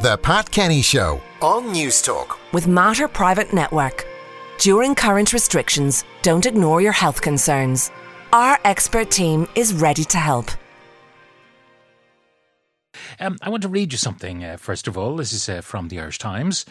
The Pat Kenny Show on Newstalk With Mater Private Network. During current restrictions, don't ignore your health concerns. Our expert team is ready to help. Um, I want to read you something, uh, first of all. This is uh, from the Irish Times.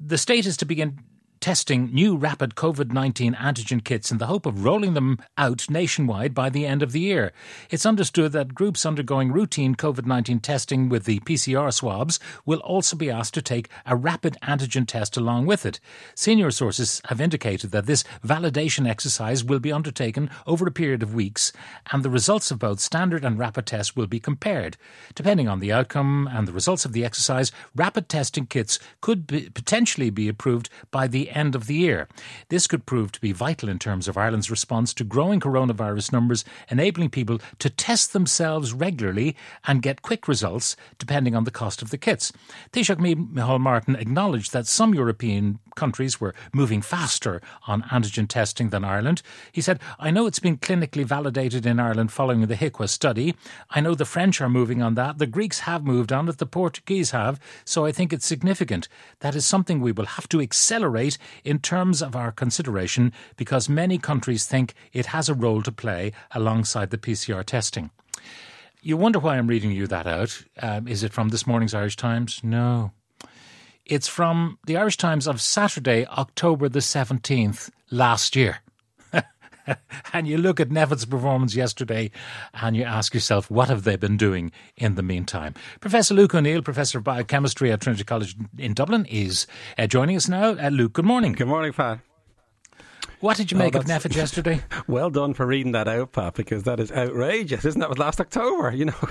The state is to begin testing new rapid COVID 19 antigen kits in the hope of rolling them out nationwide by the end of the year. It's understood that groups undergoing routine COVID 19 testing with the PCR swabs will also be asked to take a rapid antigen test along with it. Senior sources have indicated that this validation exercise will be undertaken over a period of weeks, and the results of both standard and rapid tests will be compared. Depending on the outcome and the results of the exercise, rapid testing kits could be, potentially be approved by the end of the year. This could prove to be vital in terms of Ireland's response to growing coronavirus numbers, enabling people to test themselves regularly and get quick results depending on the cost of the kits. Taoiseach Micheál Martin acknowledged that some European countries were moving faster on antigen testing than Ireland. He said, I know it's been clinically validated in Ireland following the HIQA study. I know the French are moving on that. The Greeks have moved on it. The Portuguese have. So I think it's significant. That is something we will have to accelerate in terms of our consideration because many countries think it has a role to play alongside the PCR testing. You wonder why I'm reading you that out. Um, is it from this morning's Irish Times? No. It's from the Irish Times of Saturday, October the 17th last year. and you look at NPHET's performance yesterday and you ask yourself, what have they been doing in the meantime? Professor Luke O'Neill, Professor of Biochemistry at Trinity College in Dublin, is uh, joining us now. Uh, Luke, good morning. Good morning, Pat. What did you make oh, of NPHET yesterday? Well done for reading that out, Pat, because that is outrageous, isn't that? It was last October, you know.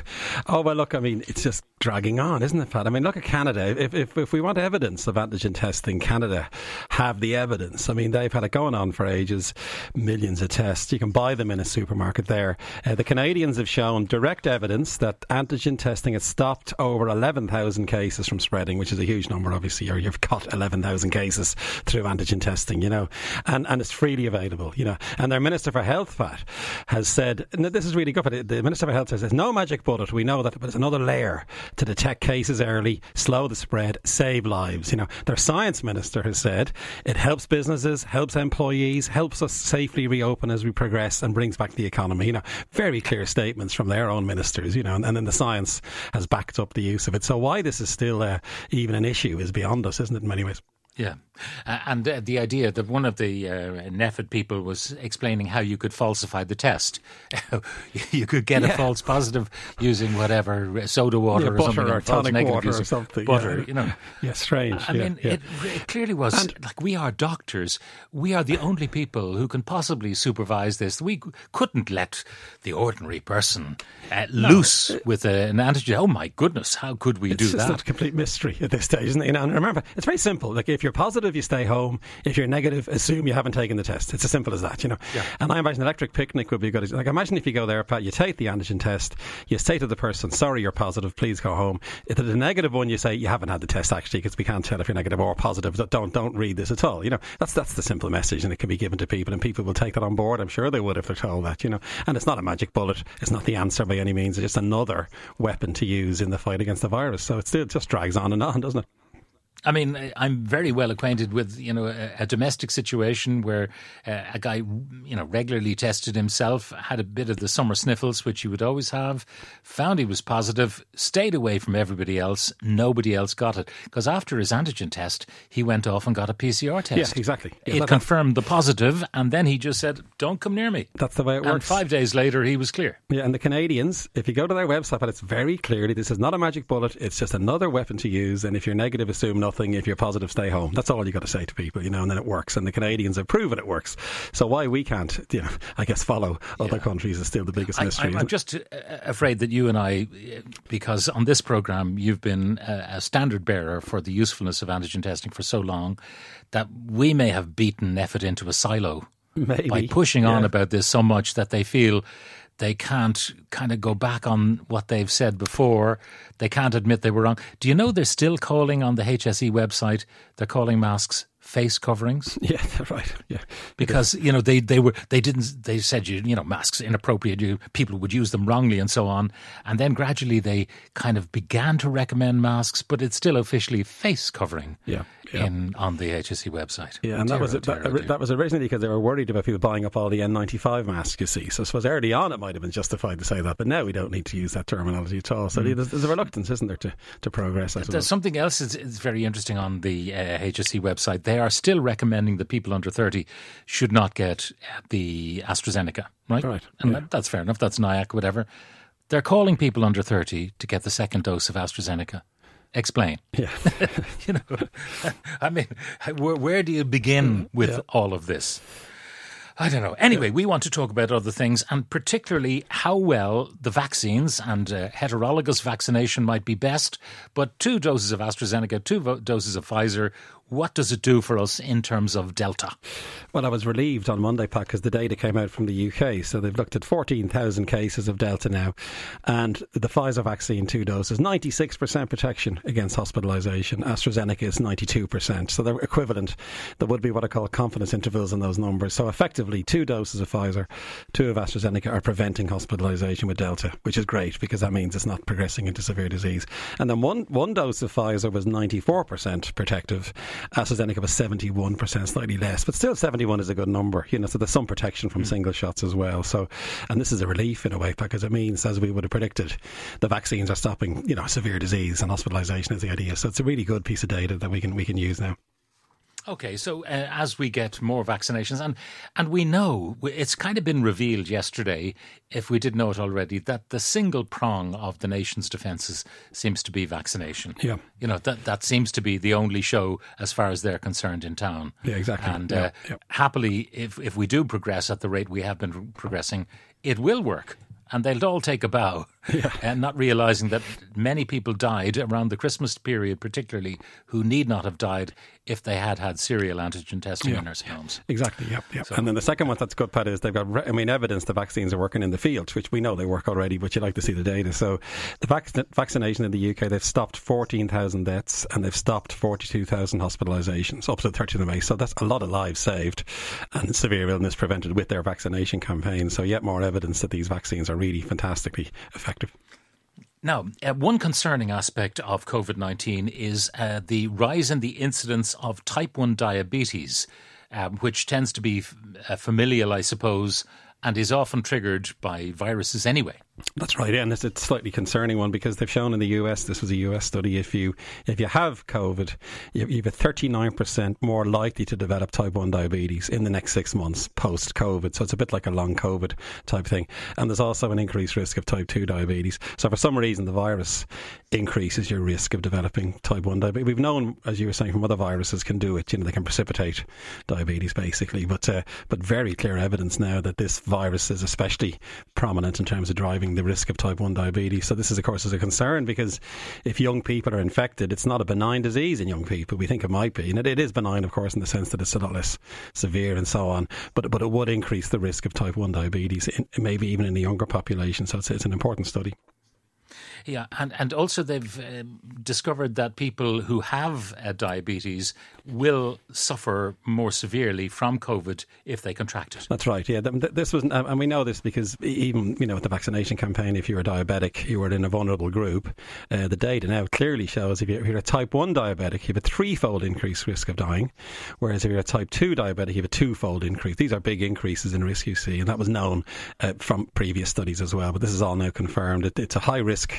Oh, well, look, I mean, it's just dragging on, isn't it, Pat? I mean, look at Canada. If, if, if we want evidence of antigen testing, Canada have the evidence. I mean, they've had it going on for ages, millions of tests. You can buy them in a supermarket there. Uh, the Canadians have shown direct evidence that antigen testing has stopped over 11,000 cases from spreading, which is a huge number, obviously, or you've got 11,000 cases through antigen testing, you know. And, and it's freely available, you know. And their Minister for Health, Pat, has said, this is really good, but the Minister for Health says there's no magic bullet. We know that, but it's another layer to detect cases early, slow the spread, save lives. You know, their Science Minister has said it helps businesses, helps employees, helps us safely reopen as we progress and brings back the economy. You know, very clear statements from their own ministers, you know, and, and then the science has backed up the use of it. So why this is still uh, even an issue is beyond us, isn't it, in many ways? Yeah. Uh, and uh, the idea that one of the uh, people was explaining how you could falsify the test. you could get yeah. a false positive using whatever soda water yeah, or something, or tonic water or something. Butter, yeah. you know. Yeah, strange. I mean, it, it, clearly was and, like we are doctors. We are the only people who can possibly supervise this. We couldn't let the ordinary person uh, no, loose it, with a, an antigen. Oh my goodness, how could we do that? It's a complete mystery at this stage, isn't it? You know, and remember, it's very simple. Like if you're positive, you stay home. If you're negative, assume you haven't taken the test. It's as simple as that, you know. Yeah. And I imagine electric picnic would be good. Like imagine if you go there, Pat, you take the antigen test, you say to the person, "Sorry, you're positive. Please go home." If it's a negative one, you say you haven't had the test actually because we can't tell if you're negative or positive. Don't don't read this at all. You know, that's that's the simple message, and it can be given to people, and people will take that on board. I'm sure they would if they're told that. You know, and it's not a magic bullet. It's not the answer by any means. It's just another weapon to use in the fight against the virus. So it still just drags on and on, doesn't it? I mean, I'm very well acquainted with you know a, a domestic situation where uh, a guy you know regularly tested himself, had a bit of the summer sniffles, which he would always have, found he was positive, stayed away from everybody else. Nobody else got it because after his antigen test, he went off and got a PCR test. Yeah, exactly. It confirmed the positive, and then he just said, "Don't come near me." That's the way it and five days later, he was clear. Yeah, and the Canadians, if you go to their website, but it's very clearly this is not a magic bullet; it's just another weapon to use. And if you're negative, assume no nothing. If you're positive, stay home. That's all you got to say to people, you know, and then it works. And the Canadians have proven it works. So why we can't, you know, I guess follow other yeah. countries is still the biggest mystery. I, am just uh, afraid that you and I, because on this program you've been a standard bearer for the usefulness of antigen testing for so long, that we may have beaten NPHET into a silo. Maybe. By pushing yeah. on about this so much that they feel they can't kind of go back on what they've said before. They can't admit they were wrong. Do you know they're still calling on the HSE website? They're calling masks face coverings. Yeah, right. Yeah, because you know they, they were they didn't they said you you know masks inappropriate. You people would use them wrongly and so on, and then gradually they kind of began to recommend masks, but it's still officially face covering. Yeah, yeah. in on the HSE website. Yeah, and that was that, that, was originally because they were worried about people buying up all the N95 masks. You see, so I suppose early on it might have been justified to say that, but now we don't need to use that terminology at all. So mm. there's, there's, a reluctance, isn't there, to, to progress? There's something else that's very interesting on the uh, HSE website. They are still recommending that people under 30 should not get the AstraZeneca, right? Right. And yeah. that, that's fair enough. That's NIAC, whatever. They're calling people under 30 to get the second dose of AstraZeneca. Explain. Yeah. you know, I mean, where, where do you begin with yeah. all of this? I don't know. Anyway, we want to talk about other things and particularly how well the vaccines and uh, heterologous vaccination might be best. But two doses of AstraZeneca, two vo- doses of Pfizer what does it do for us in terms of Delta? Well, I was relieved on Monday, Pat, because the data came out from the UK. So they've looked at 14,000 cases of Delta now. And the Pfizer vaccine, two doses, 96% protection against hospitalisation. AstraZeneca is 92%. So they're equivalent. There would be what I call confidence intervals in those numbers. So effectively, two doses of Pfizer, two of AstraZeneca are preventing hospitalisation with Delta, which is great because that means it's not progressing into severe disease. And then one, one dose of Pfizer was 94% protective AstraZeneca was 71%, slightly less, but still 71 is a good number. You know, so there's some protection from mm. single shots as well. So, and this is a relief in a way because it means, as we would have predicted, the vaccines are stopping, you know, severe disease and hospitalisation is the idea. So it's a really good piece of data that we can we can use now. Okay, so uh, as we get more vaccinations, and and we know it's kind of been revealed yesterday, if we didn't know it already, that the single prong of the nation's defences seems to be vaccination. Yeah, you know that that seems to be the only show as far as they're concerned in town. Yeah, exactly. And yeah, uh, yeah. happily, if if we do progress at the rate we have been progressing, it will work and they'll all take a bow, yeah. and not realizing that many people died around the Christmas period, particularly who need not have died if they had had serial antigen testing yeah. in nursing homes. Exactly. Yep. Yep. So, and then the second one that's good, Pat, is they've got re- I mean evidence the vaccines are working in the field, which we know they work already, but you like to see the data. So the vac- vaccination in the UK, they've stopped fourteen thousand deaths and they've stopped forty two thousand hospitalisations up to the 30th of May. So that's a lot of lives saved and severe illness prevented with their vaccination campaign. So yet more evidence that these vaccines are really fantastically effective. Now, uh, one concerning aspect of COVID 19 is uh, the rise in the incidence of type 1 diabetes, um, which tends to be f- uh, familial, I suppose, and is often triggered by viruses anyway. That's right, and it's a slightly concerning one because they've shown in the US, this was a US study, if you if you have COVID, you, you have a 39% more likely to develop type 1 diabetes in the next six months post COVID. So it's a bit like a long COVID type thing. And there's also an increased risk of type 2 diabetes. So for some reason, the virus increases your risk of developing type 1 diabetes. We've known, as you were saying, from other viruses can do it. You know, they can precipitate diabetes basically, but uh, but very clear evidence now that this virus is especially prominent in terms of driving the risk of type 1 diabetes. So, this is, of course, is a concern because if young people are infected, it's not a benign disease in young people. We think it might be. And it, it is benign, of course, in the sense that it's a lot less severe and so on. But, but it would increase the risk of type 1 diabetes, in, maybe even in the younger population. So, it's, it's an important study. Yeah, and, and also they've um, discovered that people who have uh, diabetes will suffer more severely from COVID if they contract it. That's right. Yeah, this was, and we know this because even you know with the vaccination campaign, if you were diabetic, you were in a vulnerable group. Uh, the data now clearly shows if you're a type one diabetic, you have a threefold increased risk of dying, whereas if you're a type two diabetic, you have a twofold increase. These are big increases in risk you see, and that was known uh, from previous studies as well. But this is all now confirmed. It, it's a high risk,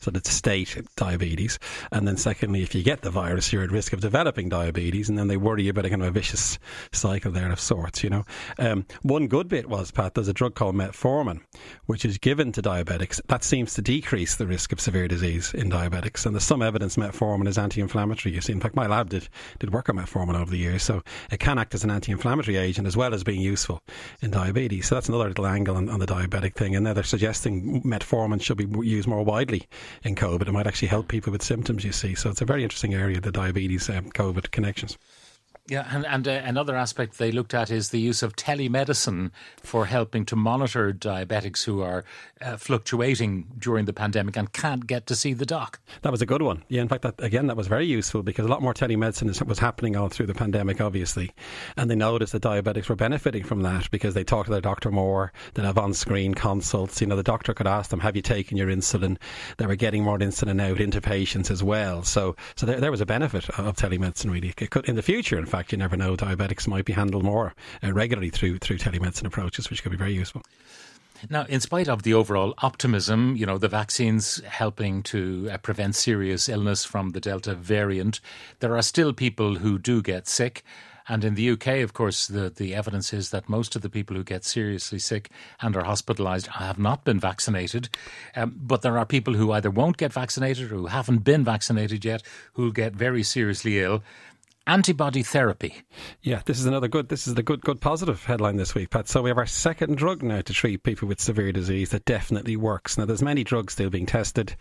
so of state diabetes, and then secondly, if you get the virus, you're at risk of developing diabetes diabetes, and then they worry about a kind of a vicious cycle there of sorts. You know, um, one good bit was Pat. There's a drug called metformin, which is given to diabetics. That seems to decrease the risk of severe disease in diabetics, and there's some evidence metformin is anti-inflammatory. You see, in fact, my lab did did work on metformin over the years, so it can act as an anti-inflammatory agent as well as being useful in diabetes. So that's another little angle on, on the diabetic thing. And now they're suggesting metformin should be used more widely in COVID. It might actually help people with symptoms. You see, so it's a very interesting area, the diabetes um, COVID connection. Yeah, and, and uh, another aspect they looked at is the use of telemedicine for helping to monitor diabetics who are uh, fluctuating during the pandemic and can't get to see the doc. That was a good one. Yeah, in fact, that, again, that was very useful because a lot more telemedicine was happening all through the pandemic, obviously. And they noticed that diabetics were benefiting from that because they talked to their doctor more, they'd have on screen consults. You know, the doctor could ask them, Have you taken your insulin? They were getting more insulin out into patients as well. So, so there, there was a benefit of telemedicine, really. It could, in the future, in fact, fact, you never know. Diabetics might be handled more uh, regularly through through telemedicine approaches, which could be very useful. Now, in spite of the overall optimism, you know, the vaccines helping to uh, prevent serious illness from the Delta variant, there are still people who do get sick. And in the UK, of course, the, the evidence is that most of the people who get seriously sick and are hospitalised have not been vaccinated. Um, but there are people who either won't get vaccinated or who haven't been vaccinated yet who'll get very seriously ill antibody therapy. Yeah, this is another good. This is the good, good positive headline this week, Pat. So we have our second drug now to treat people with severe disease that definitely works. Now, there's many drugs still being tested,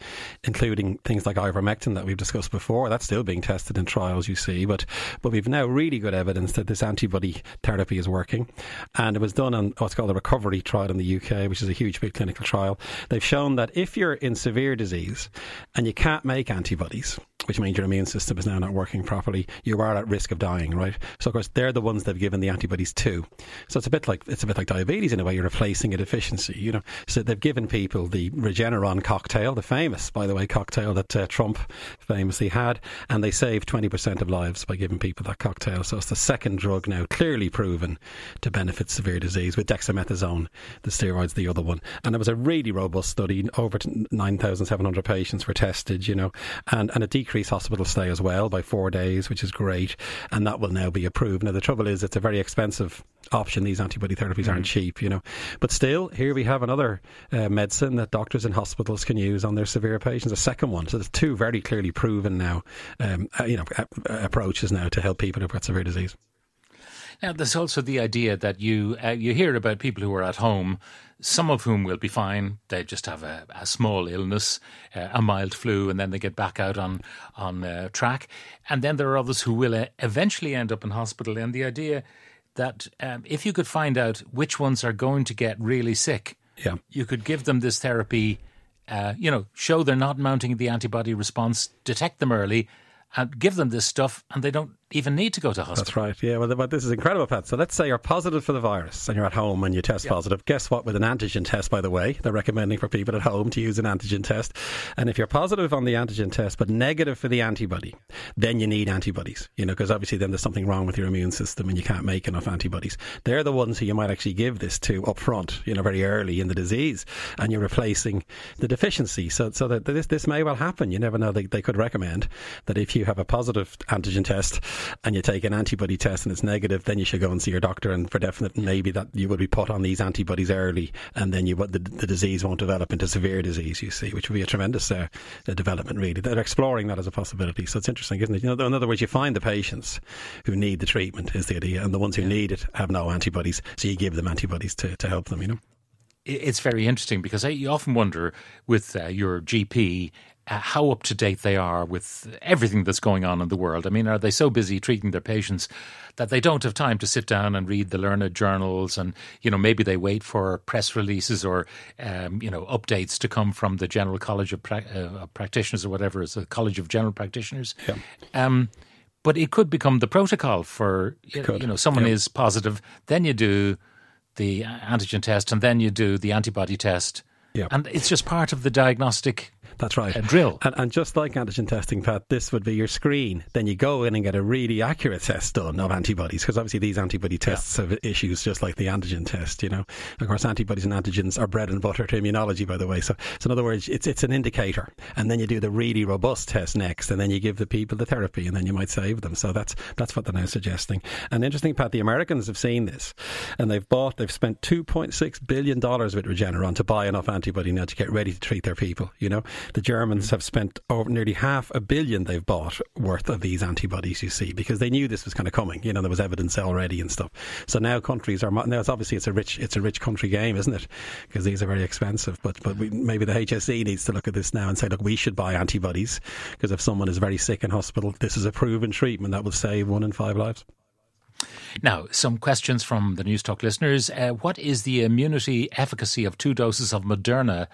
including things like ivermectin that we've discussed before. That's still being tested in trials, you see. But but we've now really good evidence that this antibody therapy is working, and it was done on what's called a recovery trial in the UK, which is a huge big clinical trial. They've shown that if you're in severe disease and you can't make antibodies, which means your immune system is now not working properly, you are at risk of dying, right? So of course they're the ones they've given the antibodies to. So it's a bit like it's a bit like diabetes in a way. You're replacing a deficiency, you know. So they've given people the Regeneron cocktail, the famous, by the way, cocktail that uh, Trump famously had, and they saved 20% of lives by giving people that cocktail. So it's the second drug now clearly proven to benefit severe disease with dexamethasone, the steroids, the other one. And it was a really robust study. Over 9,700 patients were tested, you know, and, and it decreased hospital stay as well by four days, which is great and that will now be approved. Now, the trouble is, it's a very expensive option. These antibody therapies mm. aren't cheap, you know. But still, here we have another uh, medicine that doctors in hospitals can use on their severe patients. A second one. So there's two very clearly proven now, um, uh, you know, approaches now to help people who've got severe disease. Now, there's also the idea that you uh, you hear about people who are at home, some of whom will be fine. They just have a, a small illness, uh, a mild flu, and then they get back out on on uh, track. And then there are others who will uh, eventually end up in hospital. And the idea that um, if you could find out which ones are going to get really sick, yeah. you could give them this therapy. Uh, you know, show they're not mounting the antibody response, detect them early, and give them this stuff, and they don't even need to go to hospital. That's right. Yeah, well, but this is incredible, Pat. So let's say you're positive for the virus and you're at home and you test yep. positive. Guess what? With an antigen test, by the way, they're recommending for people at home to use an antigen test. And if you're positive on the antigen test but negative for the antibody, then you need antibodies. You know, because obviously then there's something wrong with your immune system and you can't make enough antibodies. They're the ones who you might actually give this to up front. You know, very early in the disease, and you're replacing the deficiency. So, so that this this may well happen. You never know. They, they could recommend that if you have a positive antigen test and you take an antibody test and it's negative, then you should go and see your doctor. And for definite, maybe that you would be put on these antibodies early, and then you the, the disease won't develop into severe disease. You see, which would be a tremendous uh, development. Really, they're exploring that as a possibility. So it's interesting, isn't it? You know, in other words, you find the patients who need the treatment is the idea, and the ones who yeah. need it have no antibodies, so you give them antibodies to to help them. You know it's very interesting because I, you often wonder with uh, your GP how up to date they are with everything that's going on in the world. I mean, are they so busy treating their patients that they don't have time to sit down and read the learned journals and, you know, maybe they wait for press releases or, um, you know, updates to come from the General College of pra- uh, Practitioners or whatever, it's a College of General Practitioners. Yeah. Um, but it could become the protocol for, you know, someone yeah. is positive, then you do the antigen test and then you do the antibody test. Yeah. And it's just part of the diagnostic that's right. A drill. And, and, just like antigen testing, Pat, this would be your screen. Then you go in and get a really accurate test done of antibodies, because obviously these antibody tests yeah. have issues just like the antigen test, you know. Of course, antibodies and antigens are bread and butter to immunology, by the way. So, so in other words, it's, it's an indicator. And then you do the really robust test next, and then you give the people the therapy, and then you might save them. So that's, that's what they're now suggesting. And interesting, Pat, the Americans have seen this, and they've bought, they've spent $2.6 billion with Regeneron to buy enough antibody now to get ready to treat their people, you know. The Germans have spent over nearly half a billion they've bought worth of these antibodies, you see, because they knew this was kind of coming. You know, there was evidence already and stuff. So now countries are, now it's obviously it's a rich, it's a rich country game, isn't it? Because these are very expensive. But, but we, maybe the HSE needs to look at this now and say, look, we should buy antibodies because if someone is very sick in hospital, this is a proven treatment that will save one in five lives. Now, some questions from the Newstalk listeners. Uh, what is the immunity efficacy of two doses of Moderna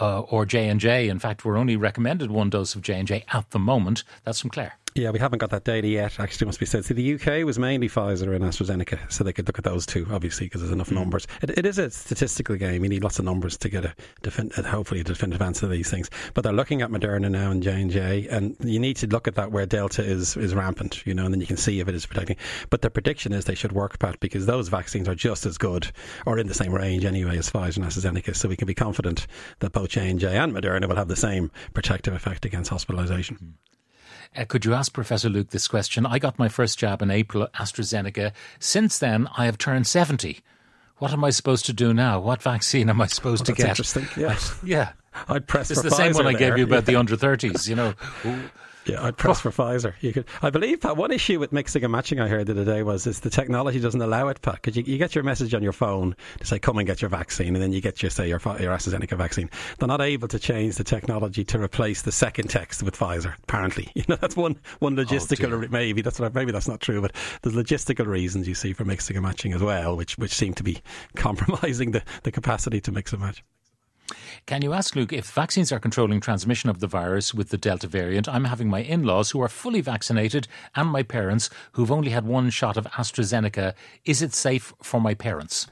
uh, or J and J? In fact, we're only recommended one dose of J and J at the moment. That's from Claire. Yeah, we haven't got that data yet. Actually, must be said. See, the UK was mainly Pfizer and AstraZeneca, so they could look at those two, obviously, because there's enough mm. numbers. It, it is a statistical game. You need lots of numbers to get a defin- hopefully a definitive answer to these things. But they're looking at Moderna now and J and J, and you need to look at that where Delta is is rampant, you know, and then you can see if it is protecting. But the prediction is they should work, Pat, because those vaccines are just as good, or in the same range anyway, as Pfizer and AstraZeneca. So we can be confident that both J and J and Moderna will have the same protective effect against hospitalisation. Uh, could you ask Professor Luke this question? I got my first jab in April, at AstraZeneca. Since then, I have turned 70. What am I supposed to do now? What vaccine am I supposed well, to get? Interesting. Yeah. yeah. I'd press. It's the same one I gave you about the under 30s, you know. Yeah, I'd press for Pfizer. You could, I believe, Pat, one issue with mixing and matching I heard the other day was is the technology doesn't allow it, Pat. Because you, you, get your message on your phone to say, come and get your vaccine, and then you get your, say, your, your AstraZeneca vaccine. They're not able to change the technology to replace the second text with Pfizer, apparently. You know, that's one, one oh, logistical, oh maybe, that's what, maybe that's not true, but there's logistical reasons you see for mixing and matching as well, which, which seem to be compromising the, the capacity to mix and match. Can you ask Luke if vaccines are controlling transmission of the virus with the Delta variant? I'm having my in laws who are fully vaccinated and my parents who've only had one shot of AstraZeneca. Is it safe for my parents?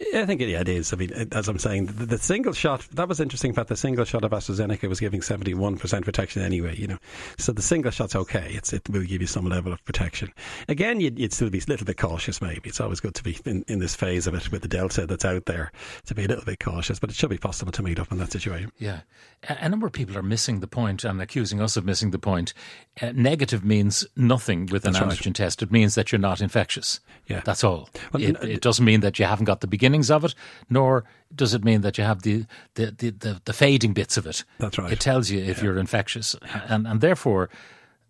I think it, yeah, it is. I mean, as I'm saying, the, the, single shot that was interesting. Fact, the single shot of AstraZeneca was giving 71 percent protection anyway. You know, so the single shot's okay. It's, it will give you some level of protection. Again, you'd, you'd, still be a little bit cautious. Maybe it's always good to be in, in this phase of it with the delta that's out there to be a little bit cautious. But it should be possible to meet up in that situation. Yeah, a number of people are missing the point and accusing us of missing the point. Uh, negative means nothing with an that's antigen right. test. It means that you're not infectious. Yeah, that's all. Well, it, it doesn't mean that you haven't got the beginning beginnings of it, nor does it mean that you have the the, the, the, the fading bits of it. That's right. It tells you if yeah. you're infectious. And, and therefore,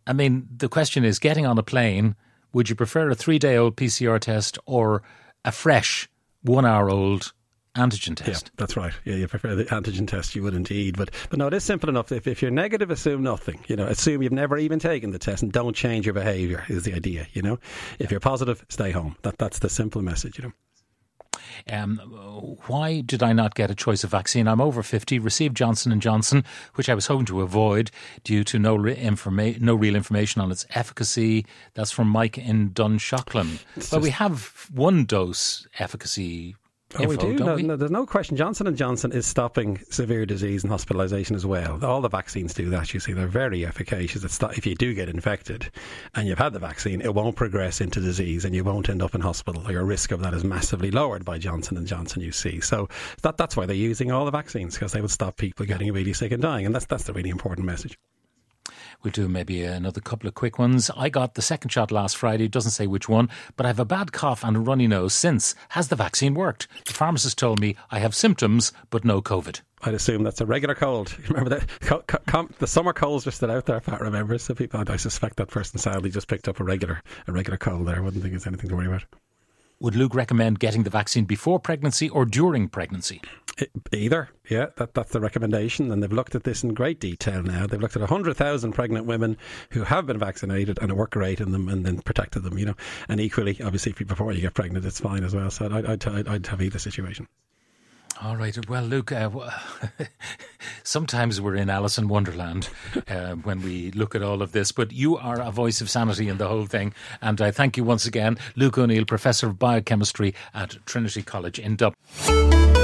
I mean, the question is getting on a plane, would you prefer a three day old PCR test or a fresh one hour old antigen test. Yeah, that's right. Yeah, you prefer the antigen test, you would indeed. But but no, it is simple enough. If, if you're negative, assume nothing. You know, assume you've never even taken the test and don't change your behaviour is the idea. You know, if you're positive, stay home. That that's the simple message. You know. Um, why did I not get a choice of vaccine? I'm over 50, received Johnson and Johnson, which I was hoping to avoid due to no, re- informa- no real information on its efficacy. That's from Mike in Dunshaughlin. Well, we have one dose efficacy Oh, info, we do. No, we? no, there's no question. Johnson and Johnson is stopping severe disease and hospitalisation as well. All the vaccines do that. You see, they're very efficacious. if you do get infected and you've had the vaccine, it won't progress into disease and you won't end up in hospital. Your risk of that is massively lowered by Johnson and Johnson. You see, so that that's why they're using all the vaccines because they will stop people getting really sick and dying, and that's that's the really important message. We'll do maybe another couple of quick ones. I got the second shot last Friday. It doesn't say which one, but I have a bad cough and a runny nose since. Has the vaccine worked? The pharmacist told me I have symptoms, but no COVID. I'd assume that's a regular cold. Remember that co- co- the summer colds are still out there. Pat remembers. So people, I suspect that person sadly just picked up a regular a regular cold there. I wouldn't think it's anything to worry about. Would Luke recommend getting the vaccine before pregnancy or during pregnancy? Either, yeah, that, that's the recommendation. And they've looked at this in great detail now. They've looked at 100,000 pregnant women who have been vaccinated and a work rate in them and then protected them, you know. And equally, obviously, before you get pregnant, it's fine as well. So I'd, I'd, I'd, I'd have either situation. All right. Well, Luke, uh, sometimes we're in Alice in Wonderland uh, when we look at all of this, but you are a voice of sanity in the whole thing. And I thank you once again, Luke O'Neill, Professor of Biochemistry at Trinity College in Dublin.